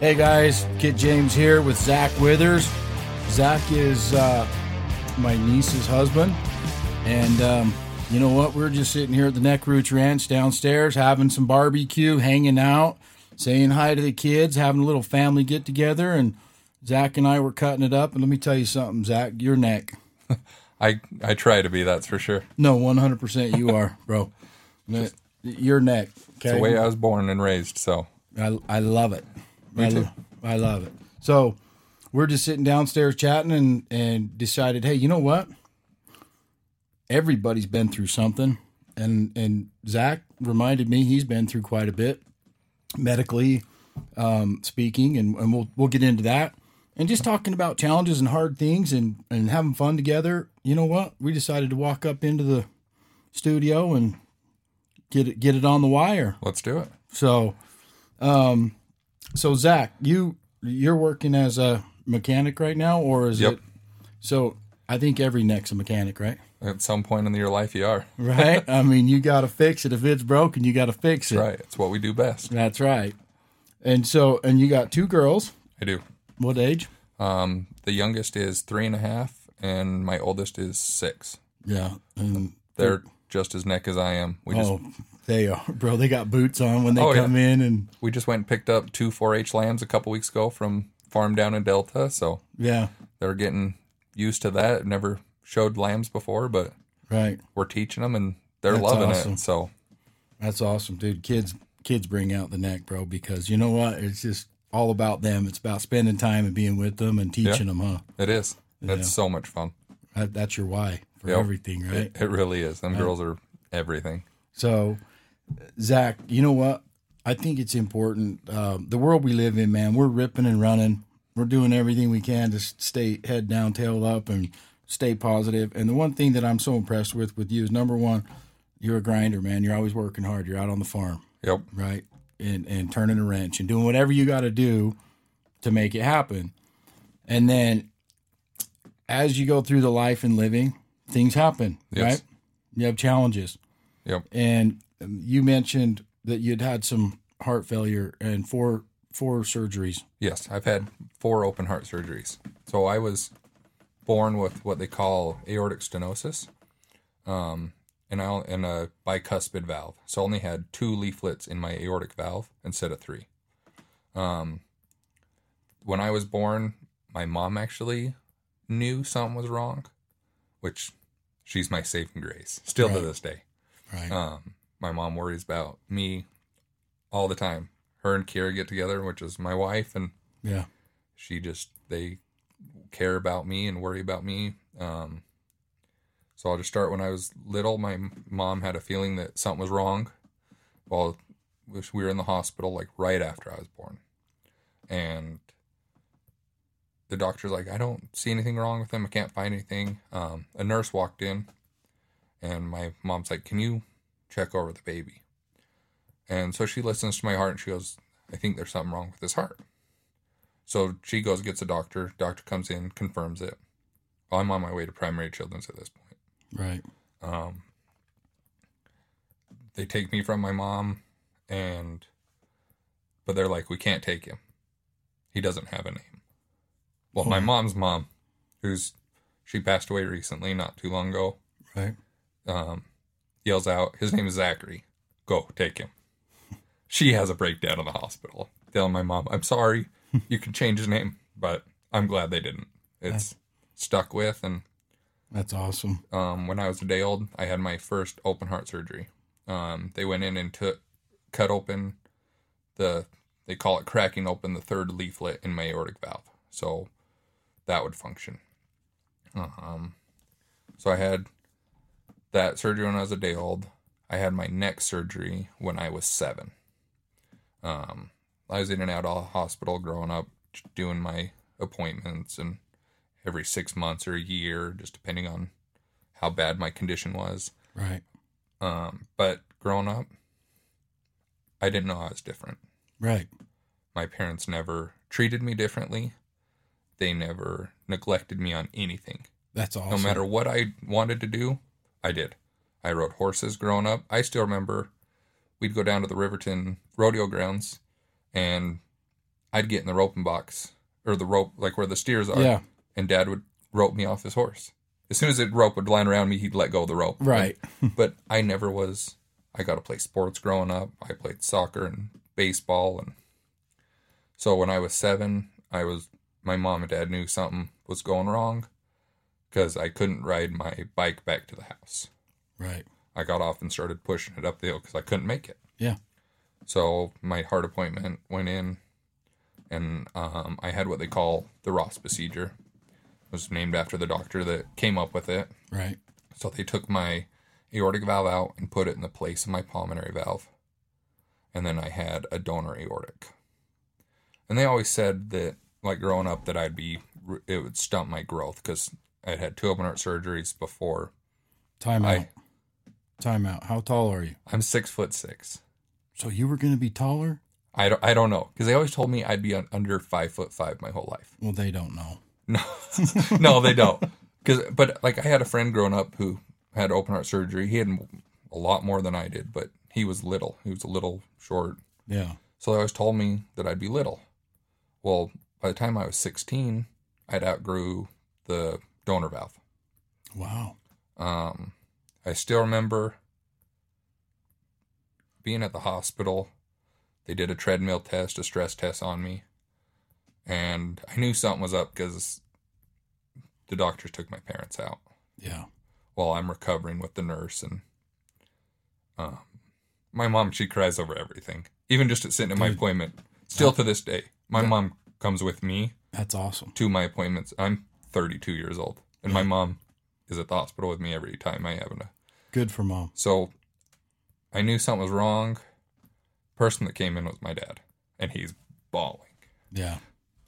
Hey guys, Kit James here with Zach Withers. Zach is uh, my niece's husband, and um, you know what? We're just sitting here at the Neck Roots Ranch downstairs, having some barbecue, hanging out, saying hi to the kids, having a little family get together, and Zach and I were cutting it up. And let me tell you something, Zach, your neck. I I try to be. That's for sure. No, one hundred percent, you are, bro. Your neck. Okay, It's the way I was born and raised. So I, I love it. Me I, too. lo- I love it. So we're just sitting downstairs chatting and, and decided, hey, you know what? Everybody's been through something. And and Zach reminded me he's been through quite a bit medically um, speaking, and, and we'll we'll get into that. And just talking about challenges and hard things and, and having fun together. You know what? We decided to walk up into the studio and get it get it on the wire. let's do it. So, um, so Zach, you you're working as a mechanic right now, or is Yep. it? So I think every neck's a mechanic, right? At some point in your life, you are. Right. I mean, you got to fix it if it's broken. You got to fix it. Right. It's what we do best. That's right. And so, and you got two girls. I do. What age? Um, the youngest is three and a half, and my oldest is six. Yeah. And They're just as neck as I am. We just oh, they are, bro. They got boots on when they Oh, yeah. come in, and we just went and picked up two 4-H lambs a couple weeks ago from farm down in Delta, so yeah, they're getting used to that. Never showed lambs before, but right. we're teaching them, and they're That's loving awesome. it. So That's awesome, dude. Kids, kids bring out the neck, bro. Because you know what? It's just all about them. It's about spending time and being with them and teaching them, huh? it is. That's Yeah. so much fun. That, that's your why for Yep. everything, right? It, it really is. Them girls are everything. So, Zach, you know what? I think it's important. Um, the world we live in, man, we're ripping and running. We're doing everything we can to stay head down, tail up, and stay positive. And the one thing that I'm so impressed with with you is number one, you're a grinder, man. You're always working hard. You're out on the farm. Yep. right? And and turning a wrench and doing whatever you got to do to make it happen. And then as you go through the life and living, things happen, Yes. right? You have challenges. Yep. And you mentioned that you'd had some heart failure and four four surgeries. Yes, I've had four open heart surgeries. So I was born with what they call aortic stenosis, um, and I and a bicuspid valve. So I only had two leaflets in my aortic valve instead of three. Um, when I was born, my mom actually knew something was wrong, which she's my saving grace still to this day. Right. Um, my mom worries about me all the time. Her and Kira get together, which is my wife, and yeah. she just they care about me and worry about me. Um, so I'll just start when I was little. My mom had a feeling that something was wrong. While we were in the hospital, like right after I was born, and the doctor's like, "I don't see anything wrong with him. I can't find anything." Um, a nurse walked in, and my mom's like, "Can you check over the baby?" And so she listens to my heart and she goes, "I think there's something wrong with his heart." So she goes, gets a doctor. Doctor comes in, confirms it. I'm on my way to primary children's at this point. Right. Um, they take me from my mom, and but they're like, we can't take him. He doesn't have a name. Well, my Oh. mom's mom, who's she passed away recently, not too long ago, Right. um, yells out, "His name is Zachary. Go take him." She has a breakdown in the hospital, telling my mom, "I'm sorry, you can change his name, but I'm glad they didn't. It's stuck with." And That's awesome. um, when I was a day old, I had my first open heart surgery. Um, they went in and took, cut open the, they call it cracking open the third leaflet in my aortic valve, so that would function. Um, so I had that surgery when I was a day old. I had my neck surgery when I was seven. Um, I was in and out of hospital growing up, doing my appointments and every six months or a year, just depending on how bad my condition was. Right. Um, but growing up, I didn't know I was different. Right. My parents never treated me differently. They never neglected me on anything. That's awesome. No matter what I wanted to do, I did. I rode horses growing up. I still remember we'd go down to the Riverton rodeo grounds and I'd get in the roping box or the rope, like where the steers are, Yeah. and Dad would rope me off his horse. As soon as the rope would line around me, he'd let go of the rope. Right. but I never was. I got to play sports growing up. I played soccer and baseball, and so when I was seven, I was my mom and dad knew something was going wrong because I couldn't ride my bike back to the house. Right. I got off and started pushing it up the hill because I couldn't make it. Yeah. So my heart appointment went in, and um, I had what they call the Ross procedure. It was named after the doctor that came up with it. Right. So they took my aortic valve out and put it in the place of my pulmonary valve. And then I had a donor aortic. And they always said that, like growing up, that I'd be, it would stunt my growth because I'd had two open heart surgeries before. Time out. I, Time out. How tall are you? I'm six foot six. So you were going to be taller? I don't, I don't know because they always told me I'd be under five foot five my whole life. Well, they don't know. No, no, they don't. Because, but like I had a friend growing up who had open heart surgery. He had a lot more than I did, but he was little. He was a little short. Yeah. So they always told me that I'd be little. Well, by the time I was 16, I'd outgrew the donor valve. Wow. Um, I still remember being at the hospital. They did a treadmill test, a stress test on me. And I knew something was up because the doctors took my parents out Yeah. while I'm recovering with the nurse. And um, my mom, she cries over everything, even just at sitting in my Dude. appointment. Still to this day, my Yeah. mom comes with me That's awesome. to my appointments. I'm 32 years old, and my mom is at the hospital with me every time I have a. Good for mom. So I knew something was wrong. Person that came in was my dad, and he's bawling. Yeah.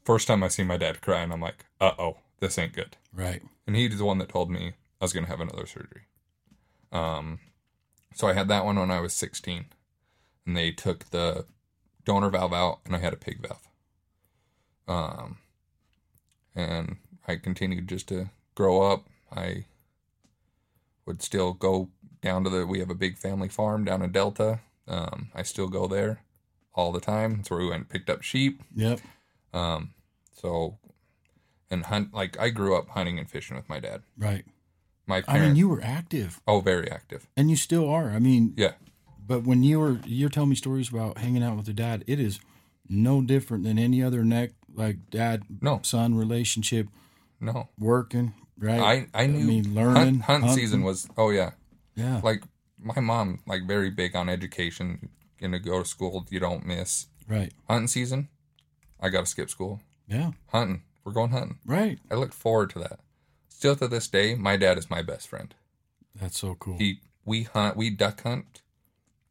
First time I see my dad cry, and I'm like, "Uh oh, this ain't good." Right. And he's the one that told me I was going to have another surgery. Um, so I had that one when I was 16, and they took the donor valve out, and I had a pig valve. Um, and I continued just to grow up. I would still go down to the. We have a big family farm down in Delta. Um, I still go there all the time. That's where we went and picked up sheep. Yep. Um, so, and hunt like I grew up hunting and fishing with my dad. Right. My I mean, you were active, oh, very active. and you still are. I mean, Yeah, but when you were, you're telling me stories about hanging out with your dad. It is no different than any other neck like dad No. son relationship. no, Working right. I I knew mean, learning hunt, hunt hunting. season was. Oh yeah, Yeah. like my mom, like very big on education. Gonna go to school, you don't miss right. hunting season. I got to skip school. Yeah. Hunting, we're going hunting. Right. I look forward to that. Still to this day, my dad is my best friend. That's so cool. He we hunt we duck hunt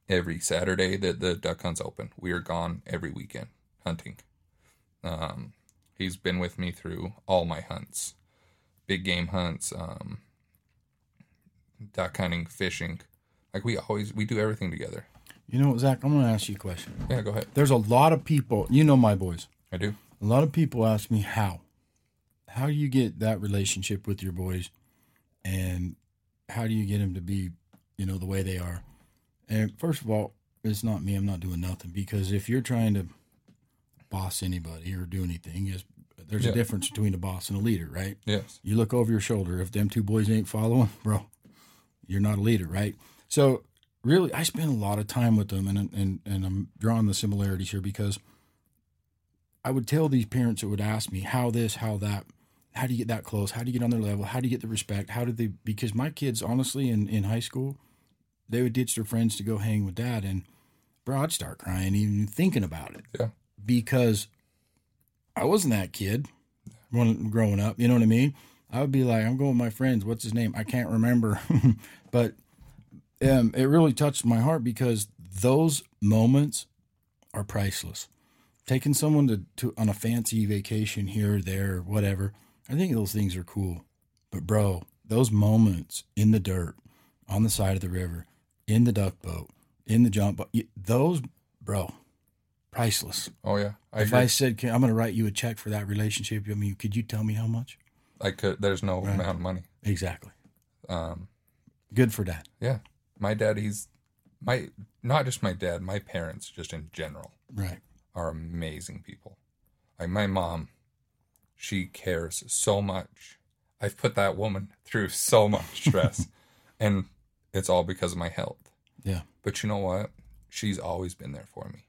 every Saturday that the duck hunt's open. We are gone every weekend hunting. Um, he's been with me through all my hunts, big game hunts, um, duck hunting, fishing. Like we always we do everything together. you know what, Zach? I'm going to ask you a question. Yeah, go ahead. There's a lot of people. You know my boys. I do. A lot of people ask me how. How do you get that relationship with your boys, and how do you get them to be, you know, the way they are? And first of all, it's not me. I'm not doing nothing because if you're trying to boss anybody or do anything, is there's Yeah. a difference between a boss and a leader, right? Yes. You look over your shoulder. If them two boys ain't following, bro, you're not a leader, right? So really, I spend a lot of time with them, and and and I'm drawing the similarities here because I would tell these parents that would ask me how this, how that, how do you get that close? How do you get on their level? How do you get the respect? How do they? Because my kids, honestly, in in high school, they would ditch their friends to go hang with dad, and bro, I'd start crying even thinking about it Yeah. Because I wasn't that kid when growing up. You know what I mean? I would be like, I'm going with my friends. What's his name? I can't remember, but um, it really touched my heart because those moments are priceless. Taking someone to, to on a fancy vacation here or there, or whatever. I think those things are cool. But bro, those moments in the dirt, on the side of the river, in the duck boat, in the jump boat, those, bro, priceless Oh yeah. I if agree. I said, I'm going to write you a check for that relationship, I mean, could you tell me how much? I could. There's no Right. amount of money. Exactly. Um, Good for dad. yeah. My dad. He's my not just my dad. My parents, just in general, Right. are amazing people. Like my mom, she cares so much. I've put that woman through so much stress, and it's all because of my health. Yeah. But you know what? She's always been there for me.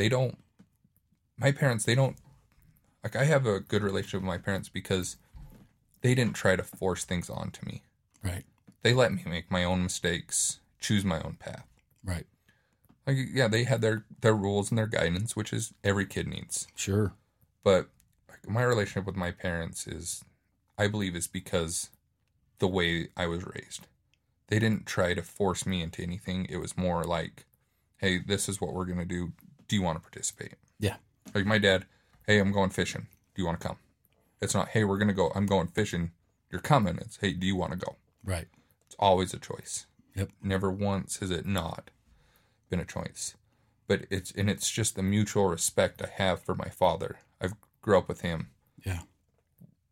They don't. My parents, they don't. Like I have a good relationship with my parents because they didn't try to force things onto me. Right. They let me make my own mistakes, choose my own path. Right. Like yeah, they had their their rules and their guidance, which is every kid needs. Sure. But like, my relationship with my parents is, I believe, is because the way I was raised. They didn't try to force me into anything. It was more like, hey, this is what we're gonna do. Do you want to participate? Yeah. Like my dad, hey, I'm going fishing. Do you want to come? It's not, hey, we're gonna go. I'm going fishing. You're coming. It's, hey, do you want to go? Right. It's always a choice. Yep. Never once has it not been a choice. But it's and it's just the mutual respect I have for my father. I've grew up with him. Yeah.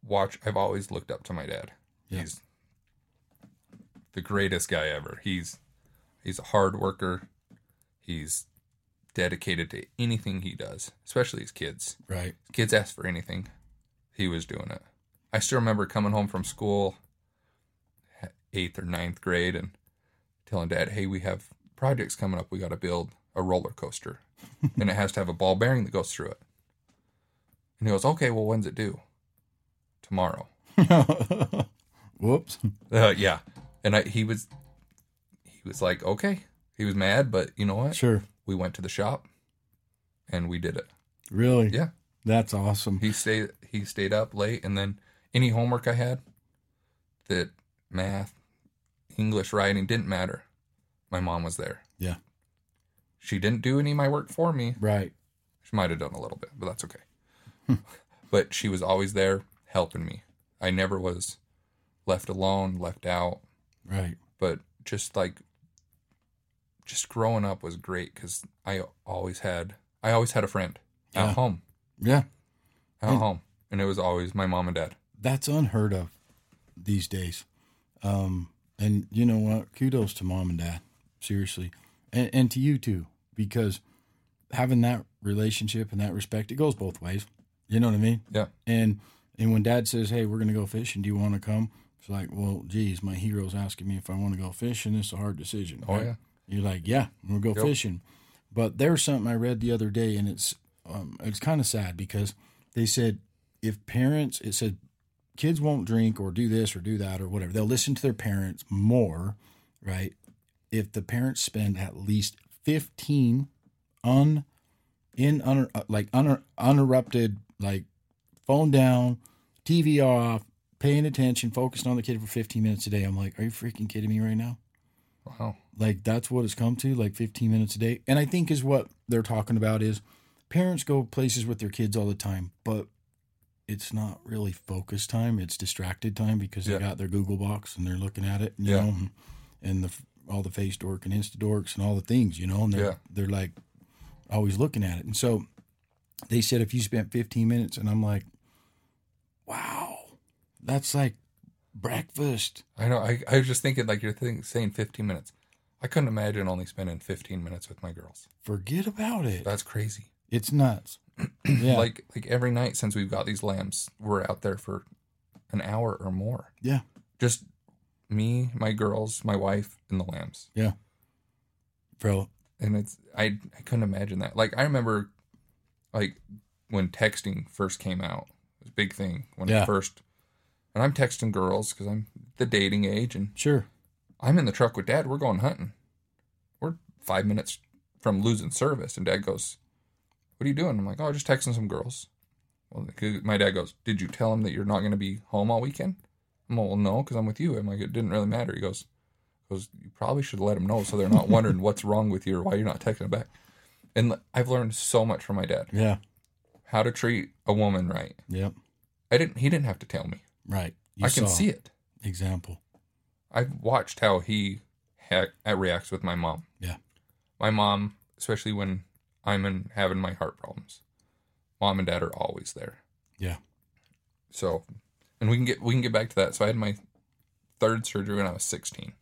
Watch I've always looked up to my dad. Yeah. He's the greatest guy ever. He's he's a hard worker. He's dedicated to anything he does, especially his kids. Right. Kids ask for anything. He was doing it. I still remember coming home from school, eighth or ninth grade, and telling dad, hey, we have projects coming up. We got to build a roller coaster, and it has to have a ball bearing that goes through it. And he goes, okay, well, when's it due? Tomorrow. Whoops. Uh, yeah. And I, he was, he was like, okay. He was mad, but you know what? Sure. We went to the shop, and we did it. Really? Yeah. That's awesome. He stayed he stayed up late and then any homework I had that math, English, writing didn't matter. My mom was there. Yeah. She didn't do any of my work for me. Right. She might have done a little bit, but that's okay. Hmm. but she was always there helping me. I never was left alone, left out, Right. but just like just growing up was great cuz I always had I always had a friend at home. Yeah. At And- home. And it was always my mom and dad. That's unheard of these days. Um, and you know what? Kudos to mom and dad. Seriously. And, and to you too, because having that relationship and that respect, it goes both ways. You know what I mean? Yeah. And and when dad says, Hey, we're gonna go fishing, do you wanna come? It's like, Well, geez, my hero's asking me if I want to go fishing. It's a hard decision. Oh yeah. You're like, yeah, we'll go Yep. fishing. But there's something I read the other day, and it's um, it's kind of sad because they said if parents, it said kids won't drink or do this or do that or whatever. They'll listen to their parents more, right? If the parents spend at least 15 un in un, like un, uninterrupted like phone down, TV off, paying attention, focused on the kid for 15 minutes a day. I'm like, are you freaking kidding me right now? Wow. Like that's what it's come to like 15 minutes a day and i think is what they're talking about is parents go places with their kids all the time but it's not really focus time it's distracted time because they Yeah. got their google box and they're looking at it you Yeah. know and, the all the face dork and insta dorks and all the things you know and they're Yeah. they're like always looking at it and so they said if you spent 15 minutes and i'm like wow that's like breakfast I know. I, I was just thinking, like you're think, saying 15 minutes. I couldn't imagine only spending 15 minutes with my girls. forget about it That's crazy. it's nuts yeah Like like every night since we've got these lambs, we're out there for an hour or more. yeah Just me, my girls, my wife, and the lambs. Yeah. Bro And it's I I couldn't imagine that. Like I remember, like when texting first came out, it was a big thing when Yeah. it first. And I'm texting girls because I'm the dating age, and Sure. I'm in the truck with dad. We're going hunting. We're five minutes from losing service. And dad goes, What are you doing? I'm like, Oh, just texting some girls. Well, my dad goes, Did you tell him that you're not going to be home all weekend? I'm like, Well, no, because I'm with you. I'm like, It didn't really matter. He goes, goes You probably should let them know so they're not wondering what's wrong with you or why you're not texting back. And I've learned so much from my dad Yeah. how to treat a woman right. Yep. I didn't, he didn't have to tell me. Right. You I can see it. Example. I've watched how he ha- reacts with my mom. Yeah. My mom, especially when I'm in having my heart problems, mom and dad are always there. Yeah. So, and we can get we can get back to that. So I had my third surgery when I was 16,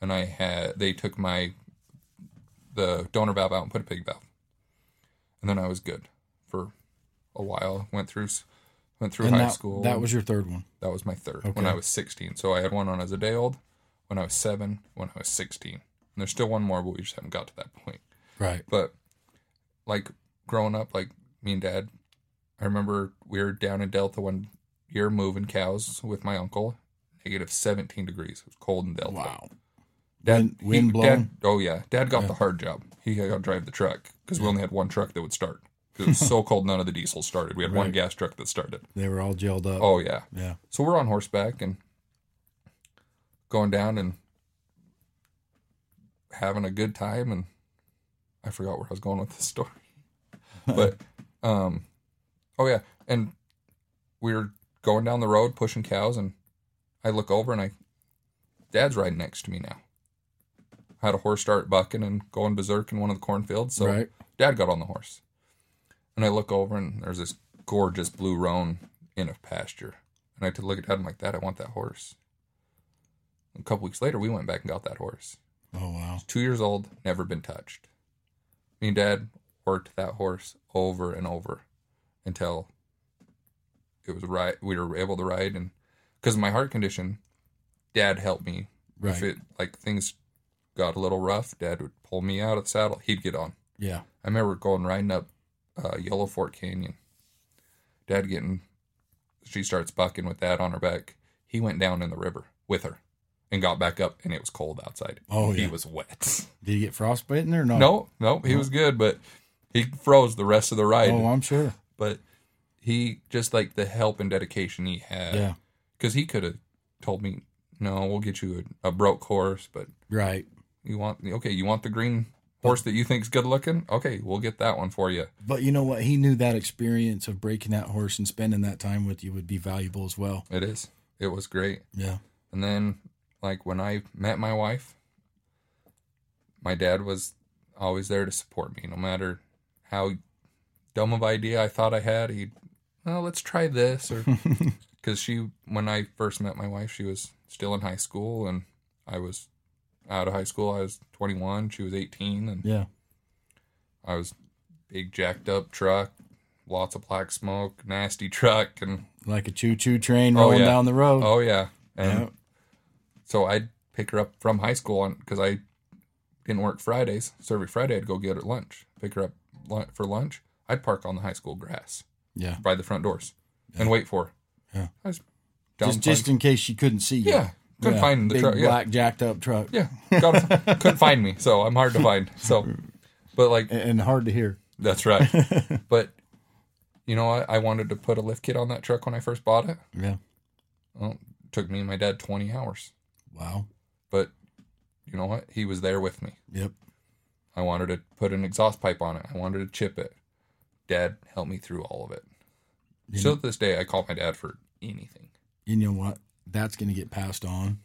and I had they took my the donor valve out and put a pig valve, and then I was good for a while. Went through went through And high that, school. that was your third one. that was my third when I was 16. So I had one I was a day old, when I was seven, when I was 16. And there's still one more, but we just haven't got to that point. Right. But like growing up, like me and dad, I remember we were down in Delta one year moving cows with my uncle. Negative 17 degrees. It was cold in Delta. Wow. Dad, Wind- he- wind blowing? Dad, oh yeah, Dad got Yeah. the hard job. He got to drive the truck because we only had one truck that would start. 'Cause It was so cold, none of the diesels started. We had one gas truck that started. They were all gelled up. Oh yeah, Yeah. so we're on horseback and going down and having a good time and I forgot where I was going with this story. But um oh yeah, and we were going down the road pushing cows and I look over and I dad's riding next to me now. Had a horse start bucking and going berserk in one of the cornfields. So right. dad got on the horse. And I look over and there's this gorgeous blue roan in a pasture. And I had to look at dad. I'm like, that I want that horse. A couple weeks later, we went back and got that horse. Oh wow. Two years old, never been touched. Me and dad worked that horse over and over until it was right. We were able to ride. And because of my heart condition, dad helped me. Right. If it, like, things got a little rough, dad would pull me out of the saddle. He'd get on. Yeah. I remember going riding up uh, Yellow Fork Canyon. Dad getting, she starts bucking with dad on her back. He went down in the river with her and got back up, and it was cold outside. Oh, he yeah. was wet. Did he get frostbitten or no? No, no, he was good, but he froze the rest of the ride. Oh, I'm sure. But he just like the help and dedication he had. Yeah. because he could have told me, "No, we'll get you a, a broke horse," but Right. you want okay, you want the green horse that you think's good looking. Okay, we'll get that one for you. But you know what? He knew that experience of breaking that horse and spending that time with you would be valuable as well. It is. It was great. Yeah. And then, like when I met my wife, my dad was always there to support me, no matter how dumb of idea I thought I had. He'd, well, let's try this, or because she, when I first met my wife, she was still in high school, and I was out of high school. I was 21, she was 18, and Yeah. I was big jacked up truck, lots of black smoke, nasty truck, and Like a choo choo train Oh, rolling yeah. down the road. oh yeah, and Yeah. so I'd pick her up from high school on because I didn't work Fridays. So every Friday I'd go get her lunch, pick her up for lunch. I'd park on the high school grass Yeah. by the front doors and wait for her. Yeah. I was Just just in case she couldn't see you. yeah, couldn't find the Big truck. Yeah, black jacked up truck. yeah, got couldn't find me, so I'm hard to find. So, but like And- hard to hear. that's right. but you know, I, I wanted to put a lift kit on that truck when I first bought it. Yeah. Well, it took me and my dad 20 hours, Wow. but you know what? He was there with me. Yep. I wanted to put an exhaust pipe on it. I wanted to chip it. Dad helped me through all of it. You Still to this day, I call my dad for anything. you know what that's going to get passed on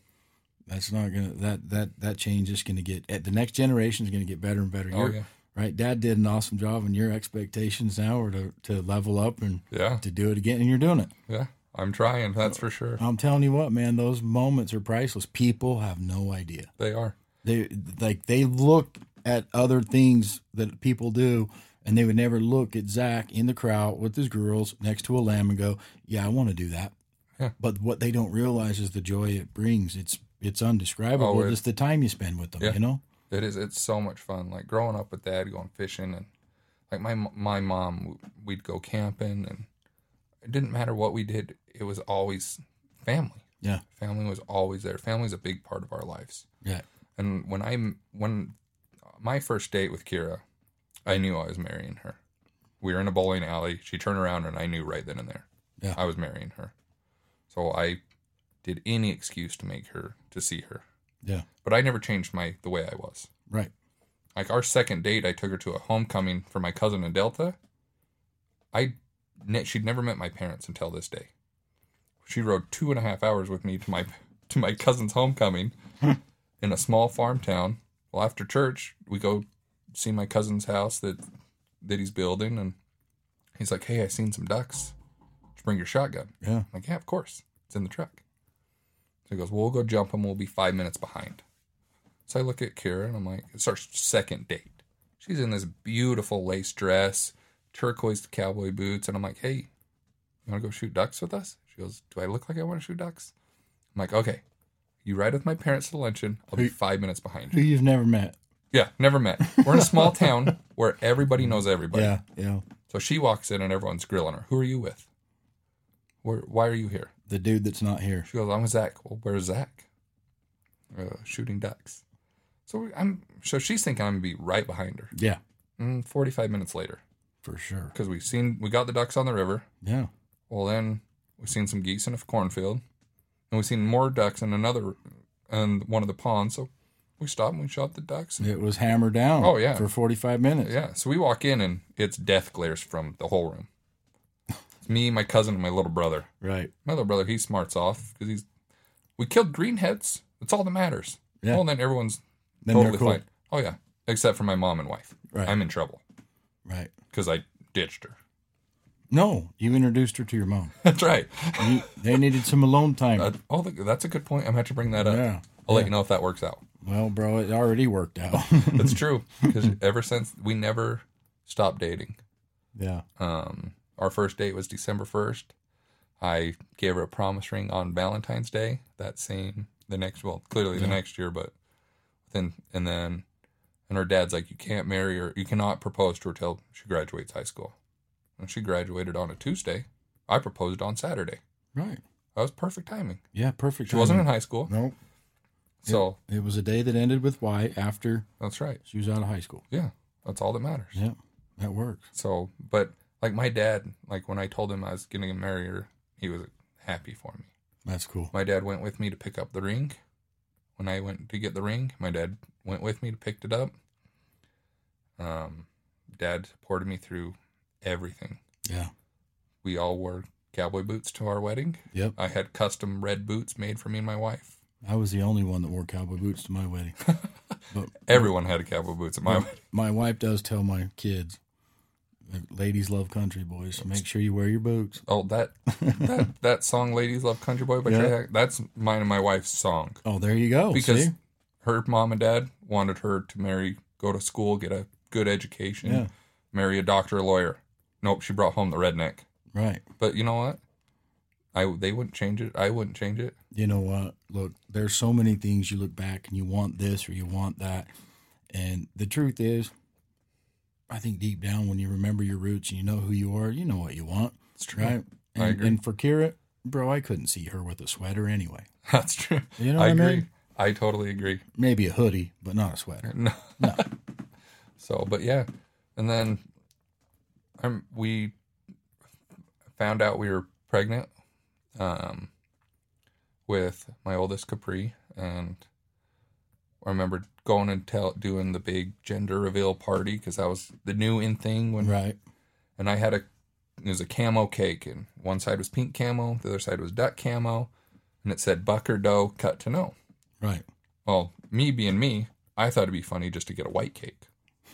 that's not going to that that that change is going to get eh, the next generation is going to get better and better Oh, yeah. right dad did an awesome job and your expectations now are to, to level up and Yeah, to do it again and you're doing it yeah. I'm trying. That's for sure. i'm telling you what man those moments are priceless people have no idea They are. they like they look at other things that people do and they would never look at zach in the crowd with his girls next to a lamb and go yeah i want to do that Yeah. but what they don't realize is the joy it brings it's it's undescribable Oh, it- just the time you spend with them Yeah. you know It is. It's so much fun. Like growing up with dad, going fishing, and like my my mom, we'd go camping, and it didn't matter what we did. It was always family. yeah Family was always there. Family's a big part of our lives. yeah And when I when my first date with Kira, I knew I was marrying her. We were in a bowling alley. She turned around and I knew right then and there. Yeah. I was marrying her. So I did any excuse to make her to see her. yeah But I never changed my the way I was. right Like our second date, I took her to a homecoming for my cousin in Delta. I she'd never met my parents until this day. She rode two and a half hours with me to my to my cousin's homecoming in a small farm town. Well, after church, we go see my cousin's house that that he's building, and he's like, "Hey, I seen some ducks. You bring your shotgun?" yeah I'm like, yeah, of course. It's in the truck. So he goes, well, we'll go jump him. We'll be five minutes behind. So I look at Kira and I'm like, it's our second date. She's in this beautiful lace dress, turquoise cowboy boots, and I'm like, "Hey, you want to go shoot ducks with us?" She goes, "Do I look like I want to shoot ducks?" I'm like, "Okay, you ride with my parents to the luncheon. I'll be five minutes behind Who you." you've never met. Yeah, never met. We're in a small town where everybody knows everybody. Yeah, yeah. So she walks in and everyone's grilling her. Who are you with? Where? Why are you here? The dude that's not here. She goes, I'm Zach. Well, where's Zach? Uh, shooting ducks. So we- I'm. So she's thinking I'm gonna be right behind her. Yeah, Mm, Forty-five minutes later, for sure. because we've seen we got the ducks on the river. Yeah. Well, then we've seen some geese in a cornfield, and we've seen more ducks in another, and one of the ponds. So we stopped and we shot the ducks. It was hammered down. Oh, yeah. For 45 minutes. Yeah. So we walk in and it's death glares from the whole room. It's me, my cousin, and my little brother. Right. My little brother, he smarts off because he's. We killed greenheads. That's all that matters. Yeah. Well, then everyone's Then totally cool. fine. Oh yeah, except for my mom and wife. Right. I'm in trouble Right. because I ditched her. No, you introduced her to your mom. That's right. You, they needed some alone time. Uh, oh, that's a good point. I'm going to have to bring that up. Yeah. I'll let you know if that works out. well, bro, it already worked out. That's true because ever since we never stopped dating. yeah. Um, our first date was December 1st. I gave her a promise ring on Valentine's Day that same the next well clearly the Yeah. next year but then and then and her dad's like you can't marry her you cannot propose to her till she graduates high school and she graduated on a Tuesday I proposed on Saturday Right. that was perfect timing Yeah, perfect. she wasn't in high school No. so It was a day that ended with Y after that's right she was out of high school. yeah that's all that matters Yeah. That works. so but like my dad like when I told him I was going to marry her he was happy for me That's cool. My dad went with me to pick up the ring. When I went to get the ring, my dad went with me to pick it up. Um, dad supported me through everything. Yeah. We all wore cowboy boots to our wedding. Yep. I had custom red boots made for me and my wife. I was the only one that wore cowboy boots to my wedding. but Everyone had cowboy boots at my wedding. my wife does tell my kids, ladies love country boys, so make sure you wear your boots. Oh, that that that song "Ladies Love Country Boy" by Yeah. Trace that's mine and my wife's song Oh, there you go. because See? her mom and dad wanted her to marry, go to school, get a good education, Yeah. marry a doctor, or lawyer. Nope, she brought home the redneck. Right. But you know what? I they wouldn't change it. I wouldn't change it. You know what? Look, there's so many things you look back and you want this or you want that. And the truth is, I think deep down when you remember your roots and you know who you are, you know what you want. It's true. Right? I And, agree. and for Kira, bro, I couldn't see her with a sweater anyway. That's true. You know I what I agree. mean? I totally agree. Maybe a hoodie, but not a sweater. No. No. So, but yeah, and then um, we found out we were pregnant um, with my oldest Capri, and I remember going and tell doing the big gender reveal party because that was the new in thing when Right. and I had a it was a camo cake, and one side was pink camo, the other side was duck camo, and it said Bucker Dough cut to know. Right. Well, me being me, I thought it'd be funny just to get a white cake,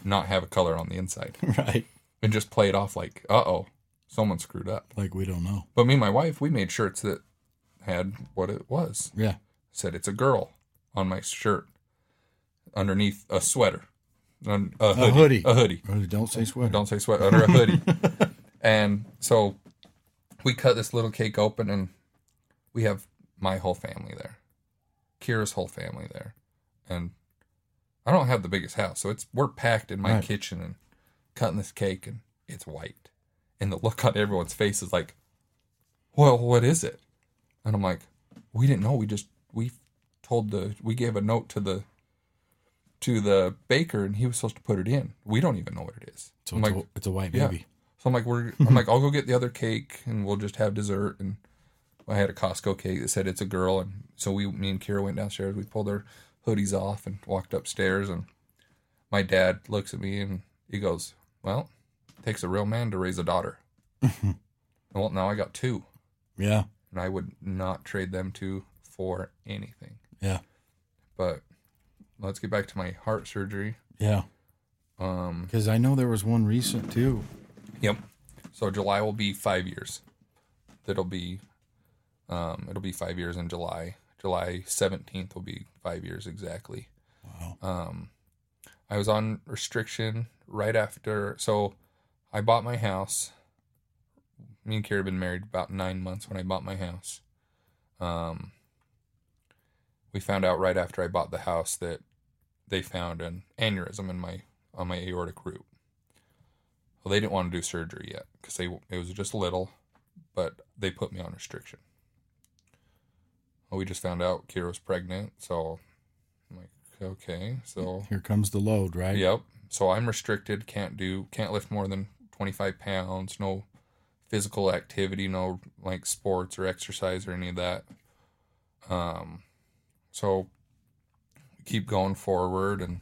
not have a color on the inside, Right. and just play it off like, uh oh, someone screwed up. Like we don't know. But me and my wife, we made shirts that had what it was. Yeah. said it's a girl on my shirt underneath a sweater, Un- a hoodie, hoodie. a hoodie. Oh, Don't say sweater. Don't say sweat under a hoodie. and so we cut this little cake open, and we have my whole family there, Kira's whole family there, and I don't have the biggest house, so it's we're packed in my Right. kitchen and cutting this cake, and it's white, and the look on everyone's face is like, "Well, what is it?" And I'm like, "We didn't know. We just we told the we gave a note to the." To the baker, and he was supposed to put it in. We don't even know what it is. So I'm it's, like, a, it's a white yeah. baby. so I'm like, we're, I'm like, I'll go get the other cake and we'll just have dessert. And I had a Costco cake that said it's a girl. And so we, me and Kira went downstairs. We pulled our hoodies off and walked upstairs. And my dad looks at me and he goes, well, it takes a real man to raise a daughter. well, now I got two Yeah. and I would not trade them two for anything. Yeah. But let's get back to my heart surgery. Yeah. Um, Because I know there was one recent too. Yep. So July will be five years. That'll be, um, it'll be five years in July. July seventeenth will be five years exactly. Wow. Um, I was on restriction right after. So I bought my house. Me and Kira had been married about nine months when I bought my house. Um, we found out right after I bought the house that they found an aneurysm in my on my aortic root. Well, they didn't want to do surgery yet because they it was just a little, but they put me on restriction. Well, we just found out Kira was pregnant, so I'm like, okay, so Here comes the load, right? Yep. So I'm restricted. Can't do. Can't lift more than 25 pounds. No physical activity. No like sports or exercise or any of that. Um. So keep going forward, and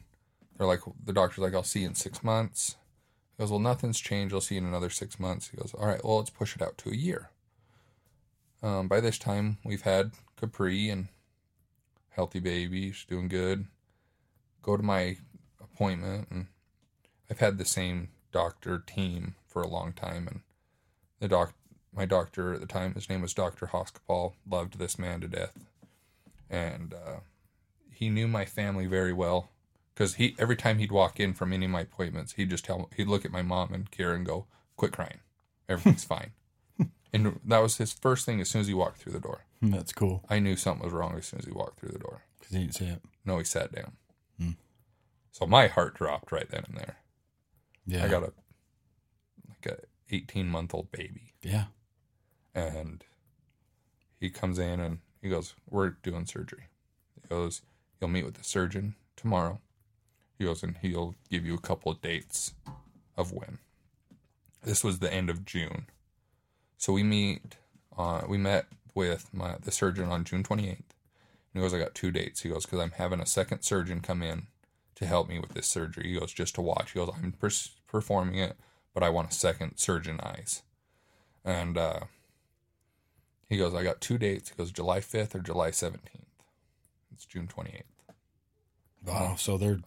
they're like, the doctor's like, I'll see you in six months. He goes, well, nothing's changed. I'll see you in another six months. He goes, all right. Well, let's push it out to a year. Um. By this time, we've had Capri and healthy baby. She's doing good. Go to my appointment and I've had the same doctor team for a long time and the doc my doctor at the time his name was Dr. Hoskapal loved this man to death and uh, he knew my family very well because he every time he'd walk in from any of my appointments he'd just tell he'd look at my mom and Kira and go quit crying everything's fine and that was his first thing as soon as he walked through the door That's cool. I knew something was wrong as soon as he walked through the door Because he didn't say it. no he sat down Hmm. so my heart dropped right then and there Yeah. I got a like a 18 month old baby, Yeah. and he comes in and he goes, "We're doing surgery." He goes, "You'll meet with the surgeon tomorrow." He goes, and he'll give you a couple of dates of when. This was the end of June, so we meet. Uh, we met with my the surgeon on June 28th. And he goes, "I got two dates." He goes, "Because I'm having a second surgeon come in to help me with this surgery." He goes, "Just to watch." He goes, "I'm performing it." but I want a second surgeon eyes. And uh, he goes, I got two dates. He goes, July 5th or July 17th. It's June 28th. Wow. So they're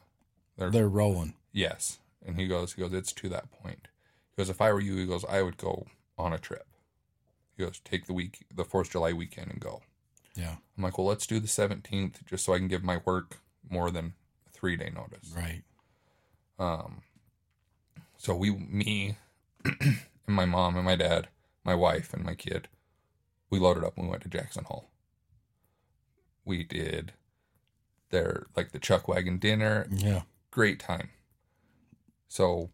They're, they're rolling. yes. And he goes, he goes, it's to that point. He goes, if I were you, he goes, I would go on a trip. He goes, take the week, the 4th of July weekend and go. Yeah. I'm like, well, let's do the 17th just so I can give my work more than a three day notice. Right. Um, so we, me, and my mom and my dad, my wife and my kid, we loaded up and we went to Jackson Hole. We did their like the chuck wagon dinner, Yeah. great time. So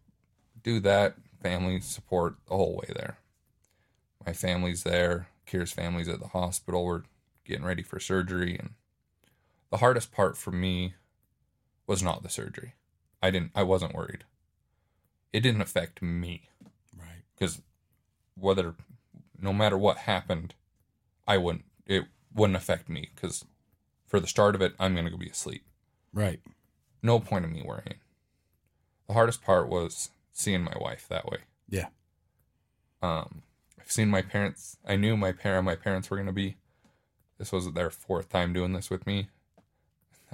do that, family support the whole way there. My family's there. Kira's family's at the hospital. We're getting ready for surgery and the hardest part for me was not the surgery. I didn't I wasn't worried. It didn't affect me Right. because whether no matter what happened, I wouldn't it wouldn't affect me because for the start of it, I'm gonna go be asleep Right. no point in me worrying. The hardest part was seeing my wife that way. Yeah. Um, I've seen my parents. I knew my parent, my parents were gonna be. This was their fourth time doing this with me.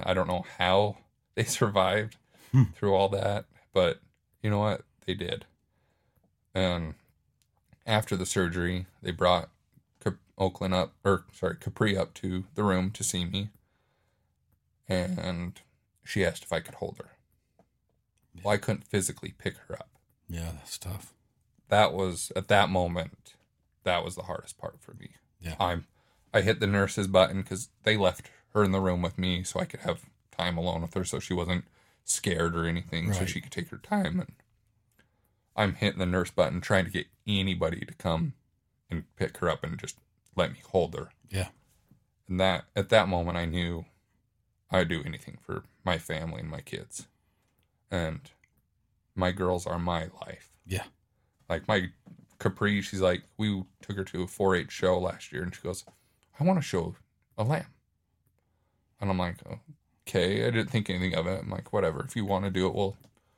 I don't know how they survived Hmm. through all that, but you know what? They did. And after the surgery, they brought Oakland up, or sorry, Capri up to the room to see me. And she asked if I could hold her. Well, I couldn't physically pick her up. Yeah. That's tough. That was at that moment. That was the hardest part for me. Yeah. I'm. I hit the nurse's button because they left her in the room with me, so I could have time alone with her, so she wasn't scared or anything, so she could take her time. And I'm hitting the nurse button, trying to get anybody to come and pick her up and just let me hold her. Yeah. And that at that moment, I knew I'd do anything for my family and my kids, and my girls are my life. Yeah. Like my Capri, she's like, we took her to a 4-H show last year, and she goes, "I want to show a lamb," and I'm like, "Okay." I didn't think anything of it. I'm like, "Whatever. If you want to do it, well."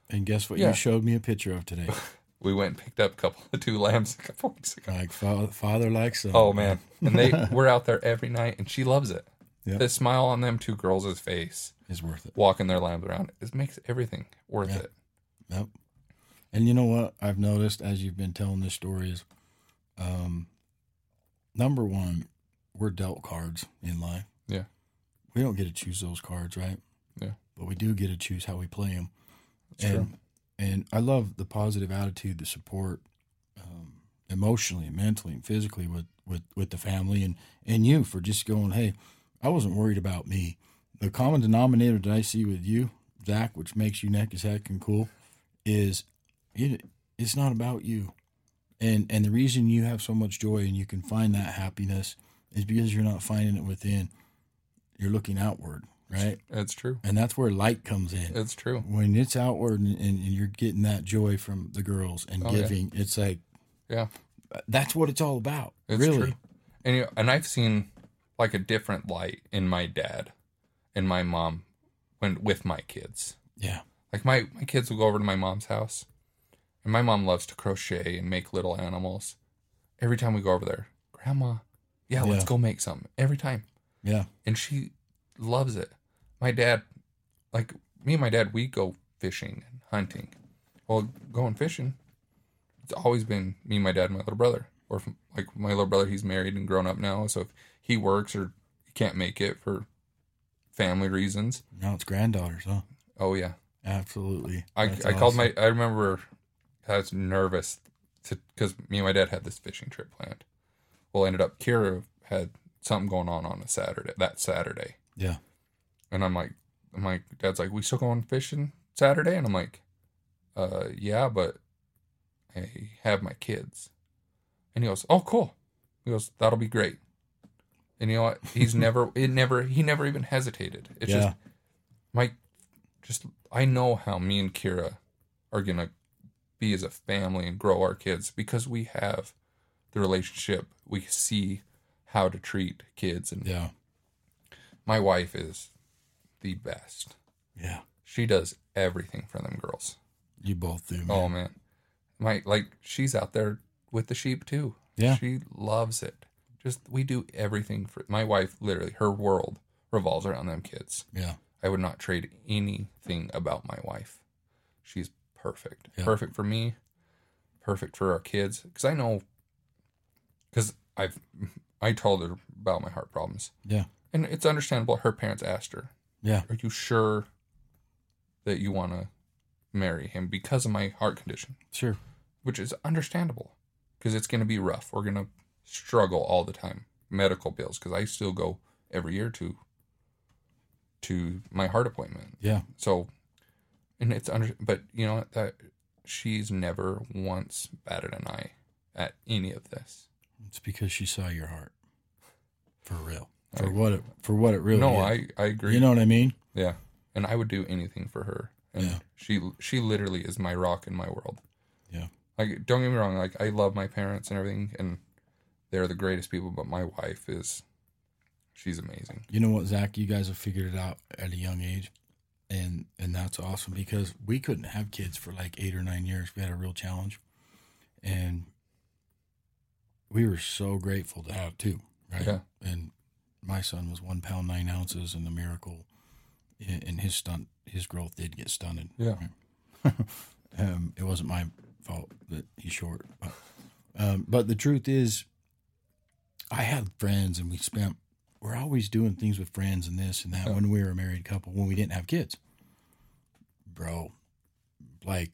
And guess what? Yeah. You showed me a picture of today. We went and picked up a couple of two lambs a couple weeks ago. like father, father like son. Oh man, and they we're out there every night, and she loves it. Yep. The smile on them two girls' face, is worth it. walking their lambs around, it makes everything worth Yeah. it. Yep. And you know what I've noticed as you've been telling this story is, um, number one, we're dealt cards in life. Yeah. We don't get to choose those cards, right? Yeah. But we do get to choose how we play them. It's and true. and I love the positive attitude, the support, um, emotionally, mentally, and physically with with with the family, and and you for just going, hey, I wasn't worried about me. The common denominator that I see with you, Zach, which makes you neck as heck and cool, is it, it's not about you. And and the reason you have so much joy and you can find that happiness is because you're not finding it within. You're looking outward, right? That's true. And that's where light comes in. That's true. When it's outward and, and you're getting that joy from the girls and Oh, yeah. giving, it's like Yeah. that's what it's all about. It's really. true. And you and I've seen like a different light in my dad and my mom when with my kids. Yeah. Like my my kids will go over to my mom's house, and my mom loves to crochet and make little animals. Every time we go over there, Grandma, yeah, let's go make some. Every time, Yeah. and she loves it. My dad, like me and my dad, we go fishing and hunting. Well, going fishing, it's always been me, my dad, and my little brother. Or like my little brother, he's married and grown up now, so if he works or he can't make it for family reasons, Now it's granddaughters, huh? oh yeah, Absolutely. I, That's I called awesome. my. I remember I was nervous to because me and my dad had this fishing trip planned. Well, ended up Kira had something going on on a Saturday that Saturday, Yeah. and I'm like, my dad's like, we still going fishing Saturday, and I'm like, uh, yeah, but I have my kids, and he goes, oh, cool. He goes, that'll be great. And you know what? He's never. It never. He never even hesitated. It's Yeah. just my just I know how me and Kira are gonna be as a family and grow our kids because we have the relationship. We see how to treat kids, and Yeah. my wife is the best. Yeah. She does everything for them girls. You both do. Man. Oh man, my like she's out there with the sheep too. Yeah. she loves it. Just we do everything for my wife. Literally, her world revolves around them kids. Yeah. I would not trade anything about my wife. She's perfect. Yeah. Perfect for me, perfect for our kids. Because I know, because I've, I told her about my heart problems. Yeah. And it's understandable. Her parents asked her, Yeah. Are you sure that you want to marry him because of my heart condition? Sure. Which is understandable because it's going to be rough. We're going to struggle all the time. Medical bills, because I still go every year to to my heart appointment. Yeah. So, and it's under, but you know what? That she's never once batted an eye at any of this. It's because she saw your heart. For real. I- For what it for what it really no, is. I I agree. You know what I mean? yeah, and I would do anything for her. And Yeah. she she literally is my rock in my world. Yeah. Like, don't get me wrong. Like, I love my parents and everything, and they're the greatest people. But my wife is, she's amazing. You know what, Zach? You guys have figured it out at a young age, and and that's awesome because we couldn't have kids for like eight or nine years. We had a real challenge, and we were so grateful to have two. Right? Yeah. And my son was one pound nine ounces, and the miracle in, his stunt. His growth did get stunted. Yeah. um, it wasn't my fault that he's short. But, um, but the truth is, I had friends, and we spent. We're always doing things with friends and this and that Yeah. when we were a married couple when we didn't have kids. Bro, like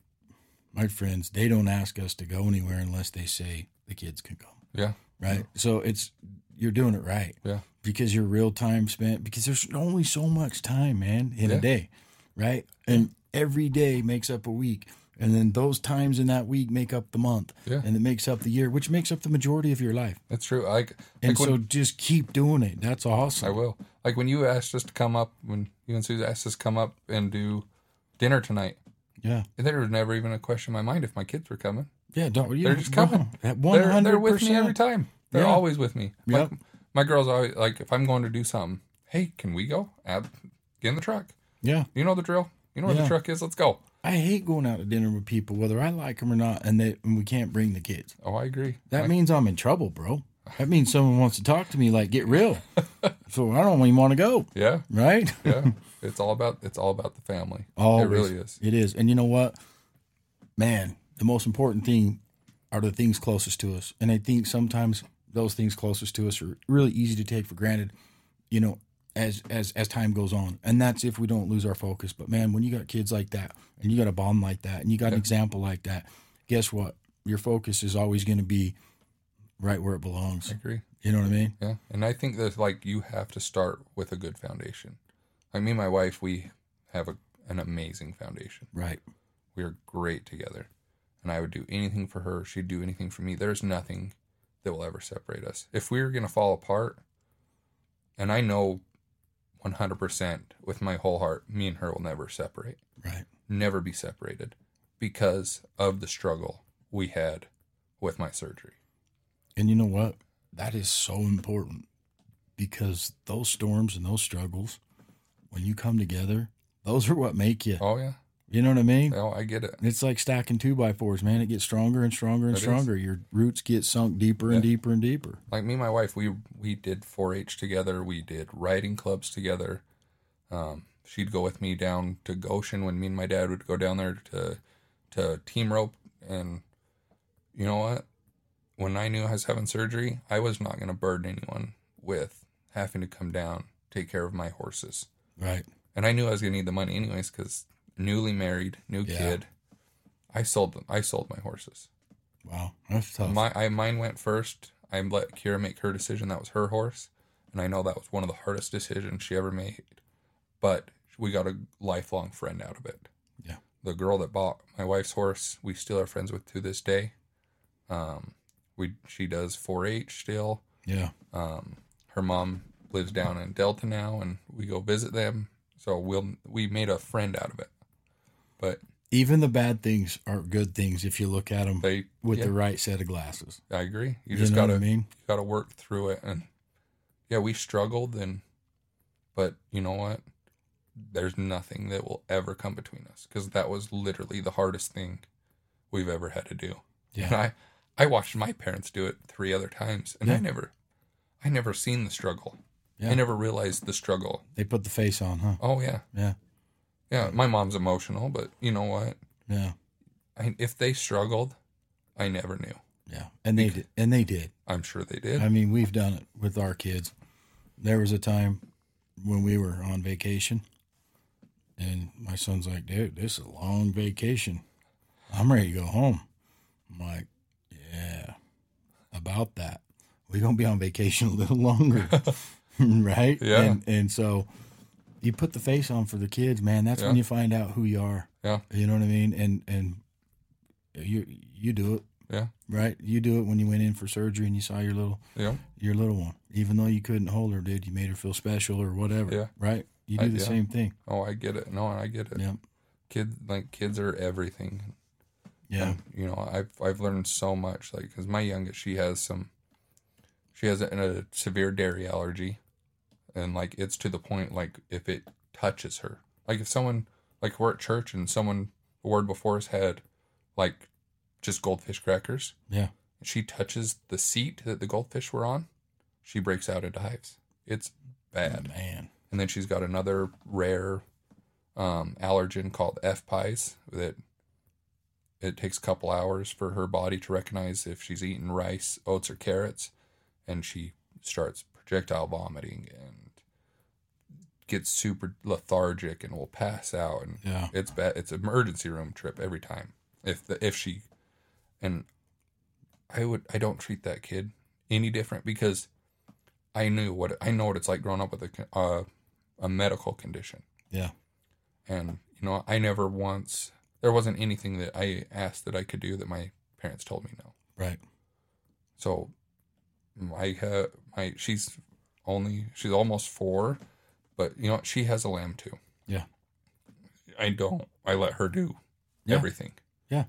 my friends, they don't ask us to go anywhere unless they say the kids can come. Yeah. Right. So it's you're doing it right. Yeah. Because your real time spent because there's only so much time, man, in Yeah. a day. Right? And every day makes up a week. And then those times in that week make up the month. Yeah. And it makes up the year, which makes up the majority of your life. That's true. Like, And so just keep doing it. That's awesome. I will. Like when you asked us to come up, when you and Susie asked us to come up and do dinner tonight, yeah. there was never even a question in my mind if my kids were coming. Yeah. Don't you They're just coming. One They're, hundred they're with me every time. They're Yeah. always with me. Like, Yep. my girls always like if I'm going to do something. Hey, can we go? Ab, get in the truck. Yeah. You know the drill. You know where Yeah. the truck is. Let's go. I hate going out to dinner with people, whether I like them or not, and they and we can't bring the kids. Oh, I agree. That I- means I'm in trouble, bro. That means someone wants to talk to me. Like, get real. so I don't even want to go. yeah, Right? yeah. it's all about it's all about the family. Always. It really is. It is. And you know what? Man, the most important thing are the things closest to us. And I think sometimes those things closest to us are really easy to take for granted. You know, as as as time goes on, and that's if we don't lose our focus. But man, when you got kids like that, and you got a bond like that, and you got an example like that, guess what? Your focus is always going to be right where it belongs. I agree. You know what I mean? Yeah, and I think that like you have to start with a good foundation. Like me and my wife, we have a, an amazing foundation. Right. We are great together, and I would do anything for her. She'd do anything for me. There's nothing that will ever separate us. If we were gonna fall apart, and I know 100% with my whole heart, me and her will never separate, Right. never be separated, because of the struggle we had with my surgery. And you know what? That is so important because those storms and those struggles, when you come together, those are what make you. Oh yeah, You know what I mean? oh I get it. It's like stacking two by fours, man. It gets stronger and stronger and It is. stronger. Your roots get sunk deeper and Yeah. deeper and deeper. like me and my wife we we did 4-h together we did riding clubs together um, she'd go with me down to goshen when me and my dad would go down there to to team rope and you know what when i knew i was having surgery i was not going to burden anyone with having to come down take care of my horses Right. and i knew i was going to need the money anyways because newly married new Yeah. kid i sold them i sold my horses Wow. That's tough. my I mine went first. I let Kira make her decision. That was her horse, and I know that was one of the hardest decisions she ever made. But we got a lifelong friend out of it. Yeah. The girl that bought my wife's horse, we still are friends with to this day. Um, we she does 4-H still. yeah. Um, her mom lives down in Delta now, and we go visit them. So we'll we made a friend out of it. But Even the bad things are good things if you look at them they with yeah, the right set of glasses. I agree. You You, just gotta I mean? got to work through it and yeah we struggled and but you know what there's nothing that will ever come between us because that was literally the hardest thing we've ever had to do and Yeah. i i watched my parents do it three other times and i never i never seen the struggle Yeah. i never realized the struggle They put the face on, huh? oh yeah Yeah. Yeah my mom's emotional but you know what Yeah. I, if they struggled i never knew Yeah. And they did. And they did. i'm sure they did I mean, we've done it with our kids. There was a time when we were on vacation, and my son's like, "Dude, this is a long vacation. I'm ready to go home." I'm like, "Yeah, about that. We're gonna be on vacation a little longer, right?" Yeah. And and so you put the face on for the kids, man. That's when you find out who you are. yeah You know what I mean? And and you you do it, yeah right? You do it when you went in for surgery and you saw your little yeah your little one, even though you couldn't hold her, dude. You made her feel special or whatever. Yeah. Right? You do I- the yeah. same thing. oh i get it no i get it Yep. kids like kids are everything Yeah. And, you know i've i've learned so much like because my youngest she has some she has a, a severe dairy allergy and like it's to the point like if it touches her like if someone like we're at church and someone the word before us had like just goldfish crackers Yeah. she touches the seat that the goldfish were on she breaks out into hives it's bad Man. and then she's got another rare um, allergen called FPIES that it takes a couple hours for her body to recognize if she's eating rice, oats, or carrots, and she starts projectile vomiting and gets super lethargic and will pass out and Yeah. it's bad. It's emergency room trip every time if the if she and I would I don't treat that kid any different because I knew what I know what it's like growing up with a uh, a medical condition Yeah. and you know I never once there wasn't anything that I asked that I could do that my parents told me no. Right. So I have my she's only she's almost four, but you know what? she has a lamb too. Yeah. I don't. I let her do Yeah. everything. Yeah.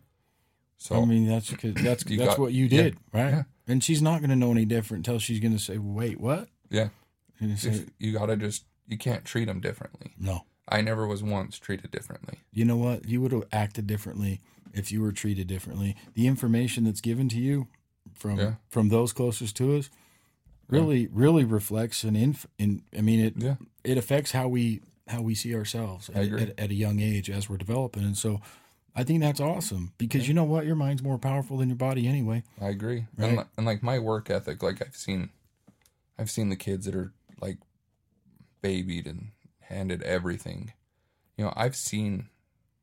So I mean, that's because that's You that's got- what you yeah. did, right? Yeah. And she's not going to know any different until she's going to say, "Wait, what?" yeah, And you say, if you gotta just you can't treat them differently. "No." I never was once treated differently. You know what? You would have acted differently if you were treated differently. The information that's given to you from Yeah. from those closest to us really really reflects an inf in I mean it Yeah. it affects how we how we see ourselves at, at, at a young age as we're developing and so I think that's awesome because you know what your mind's more powerful than your body anyway. I agree. Right. And, li- and like my work ethic, like I've seen, I've seen the kids that are like babied and handed everything. You know, I've seen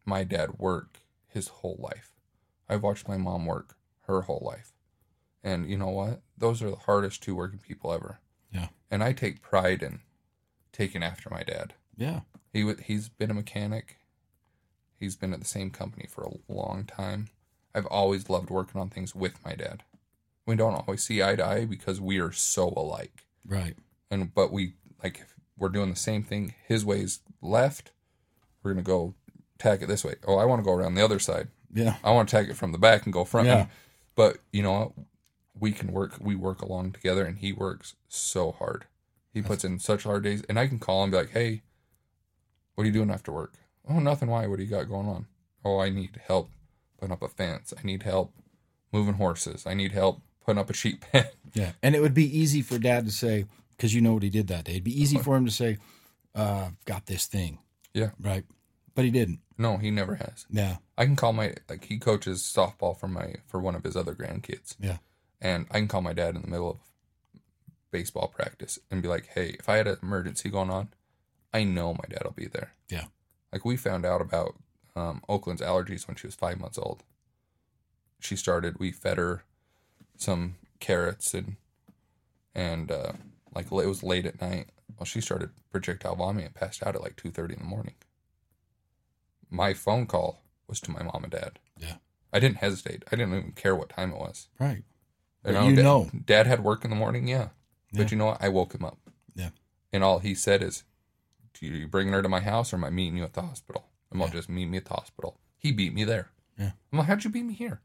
my dad work his whole life. I've watched my mom work her whole life. And you know what? Those are the hardest two working people ever. Yeah. And I take pride in taking after my dad. Yeah. He w- he's been a mechanic. He's been at the same company for a long time. I've always loved working on things with my dad. We don't always see eye to eye because we are so alike. Right. And but we like if we're doing the same thing. His way's left. We're gonna go tack it this way. Oh, I want to go around the other side. Yeah. I want to tack it from the back and go front. Yeah. But you know what? We can work. We work along together, and he works so hard. He puts in such hard days, and I can call him be like, "Hey, what are you doing after work?" Oh, nothing. Why? What do you got going on? Oh, I need help putting up a fence. I need help moving horses. I need help putting up a sheep pen. Yeah. And it would be easy for dad to say, because you know what he did that day. It'd be easy for him to say, uh, got this thing. Yeah. Right. But he didn't. no, he never has. Yeah. I can call my like he coaches softball for my for one of his other grandkids. Yeah. And I can call my dad in the middle of baseball practice and be like, "Hey, if I had an emergency going on, I know my dad will be there." Yeah. Like we found out about um, Oakland's allergies when she was five months old. She started. We fed her some carrots and and uh, like it was late at night. Well, she started projectile vomiting and passed out at like two thirty in the morning. My phone call was to my mom and dad. Yeah. I didn't hesitate. I didn't even care what time it was. Right. You know, you dad, know. dad had work in the morning, yeah. Yeah. But you know what? I woke him up. Yeah. And all he said is, Do you bringing her to my house or am I meeting you at the hospital? I'm Yeah. like, just meet me at the hospital. He beat me there. Yeah. I'm like, How'd you beat me here?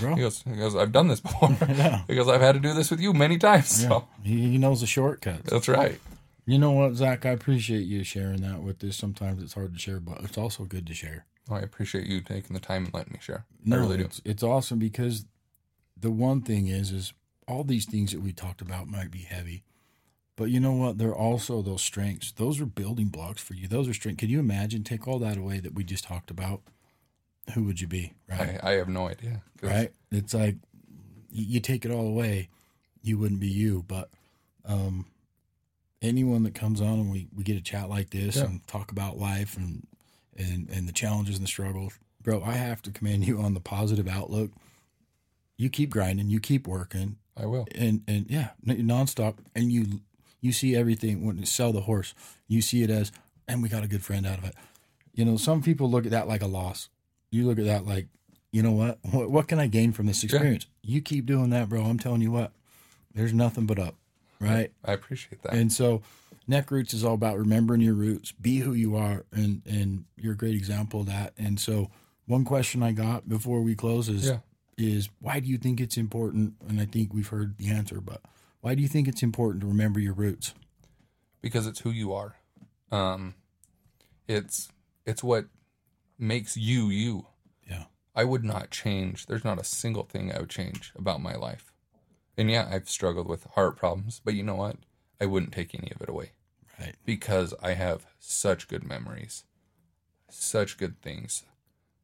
Bro. He goes, he goes, I've done this before. Yeah. Because I've had to do this with you many times. Yeah. So He, he knows the shortcuts. that's right. You know what, Zach? I appreciate you sharing that with us. Sometimes it's hard to share, but it's also good to share. I appreciate you taking the time and letting me share. No, I really do. it's, it's awesome because the one thing is, is all these things that we talked about might be heavy, but you know what? They're also those strengths. Those are building blocks for you. Those are strength. Can you imagine? Take all that away that we just talked about. Who would you be? Right. I, I have no idea. right? It's like you, you take it all away, you wouldn't be you. But um, anyone that comes on and we, we get a chat like this Yeah. and talk about life and, and and the challenges and the struggles, bro, I have to commend you on the positive outlook. You keep grinding, you keep working, I will. and and yeah, nonstop, and you you see everything when you sell the horse, you see it as, and we got a good friend out of it. You know, some people look at that like a loss. You look at that like, you know what? What, what can I gain from this experience? You keep doing that, bro. I'm telling you what, there's nothing but up, right? I appreciate that. And so, Neck Roots is all about remembering your roots, be who you are, and and you're a great example of that. And so, one question I got before we close is Yeah. Is why do you think it's important? And I think we've heard the answer, but why do you think it's important to remember your roots? because it's who you are. Um, it's it's what makes you you. Yeah, I would not change. There's not a single thing I would change about my life. And yeah, I've struggled with heart problems, but you know what? I wouldn't take any of it away right. because I have such good memories, such good things.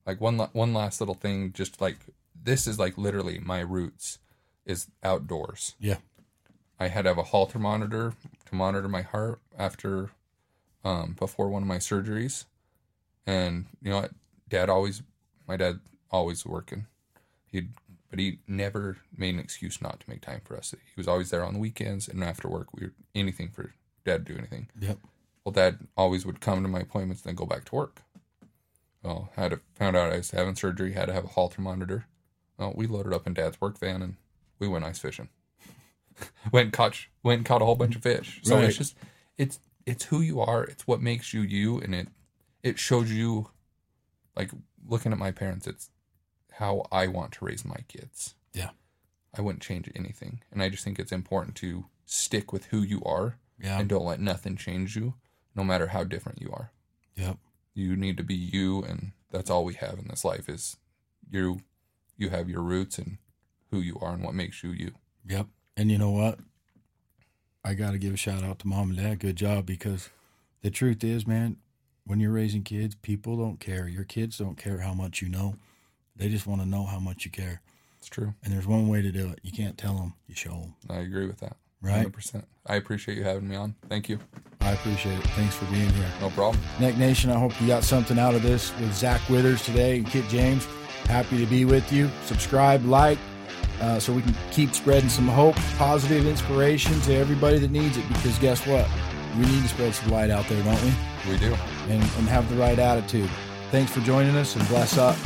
Like one one last little thing, just like this is like literally my roots is outdoors. Yeah, I had to have a Holter monitor to monitor my heart after, um, before one of my surgeries, and you know what, Dad always, my dad always working, He'd, but he never made an excuse not to make time for us. He was always there on the weekends and after work. We were anything for Dad to do anything. yep, Well, Dad always would come to my appointments and then go back to work. Well, had to found out I was having surgery, had to have a Holter monitor. Well, we loaded up in Dad's work van and we went ice fishing. went and caught went and caught a whole bunch of fish. So Right. it's just it's it's who you are. It's what makes you you, and it it shows you like looking at my parents. It's how I want to raise my kids. Yeah. I wouldn't change anything, and I just think it's important to stick with who you are yeah, and don't let nothing change you, no matter how different you are. yep, You need to be you, and that's all we have in this life is you. You have your roots and who you are and what makes you you. yep. And you know what? I got to give a shout out to mom and dad. Good job because the truth is, man, when you're raising kids, people don't care. Your kids don't care how much you know. They just want to know how much you care. It's true. And there's one way to do it. You can't tell them, you show them. I agree with that. Right. 100%. I appreciate you having me on. Thank you. I appreciate it. Thanks for being here. No problem. Neck Nation, I hope you got something out of this with Zach Withers today and Kit James. Happy to be with you. Subscribe, like, uh, so we can keep spreading some hope, positive inspiration to everybody that needs it. Because guess what? We need to spread some light out there, don't we? We do. And, and have the right attitude. Thanks for joining us and bless up.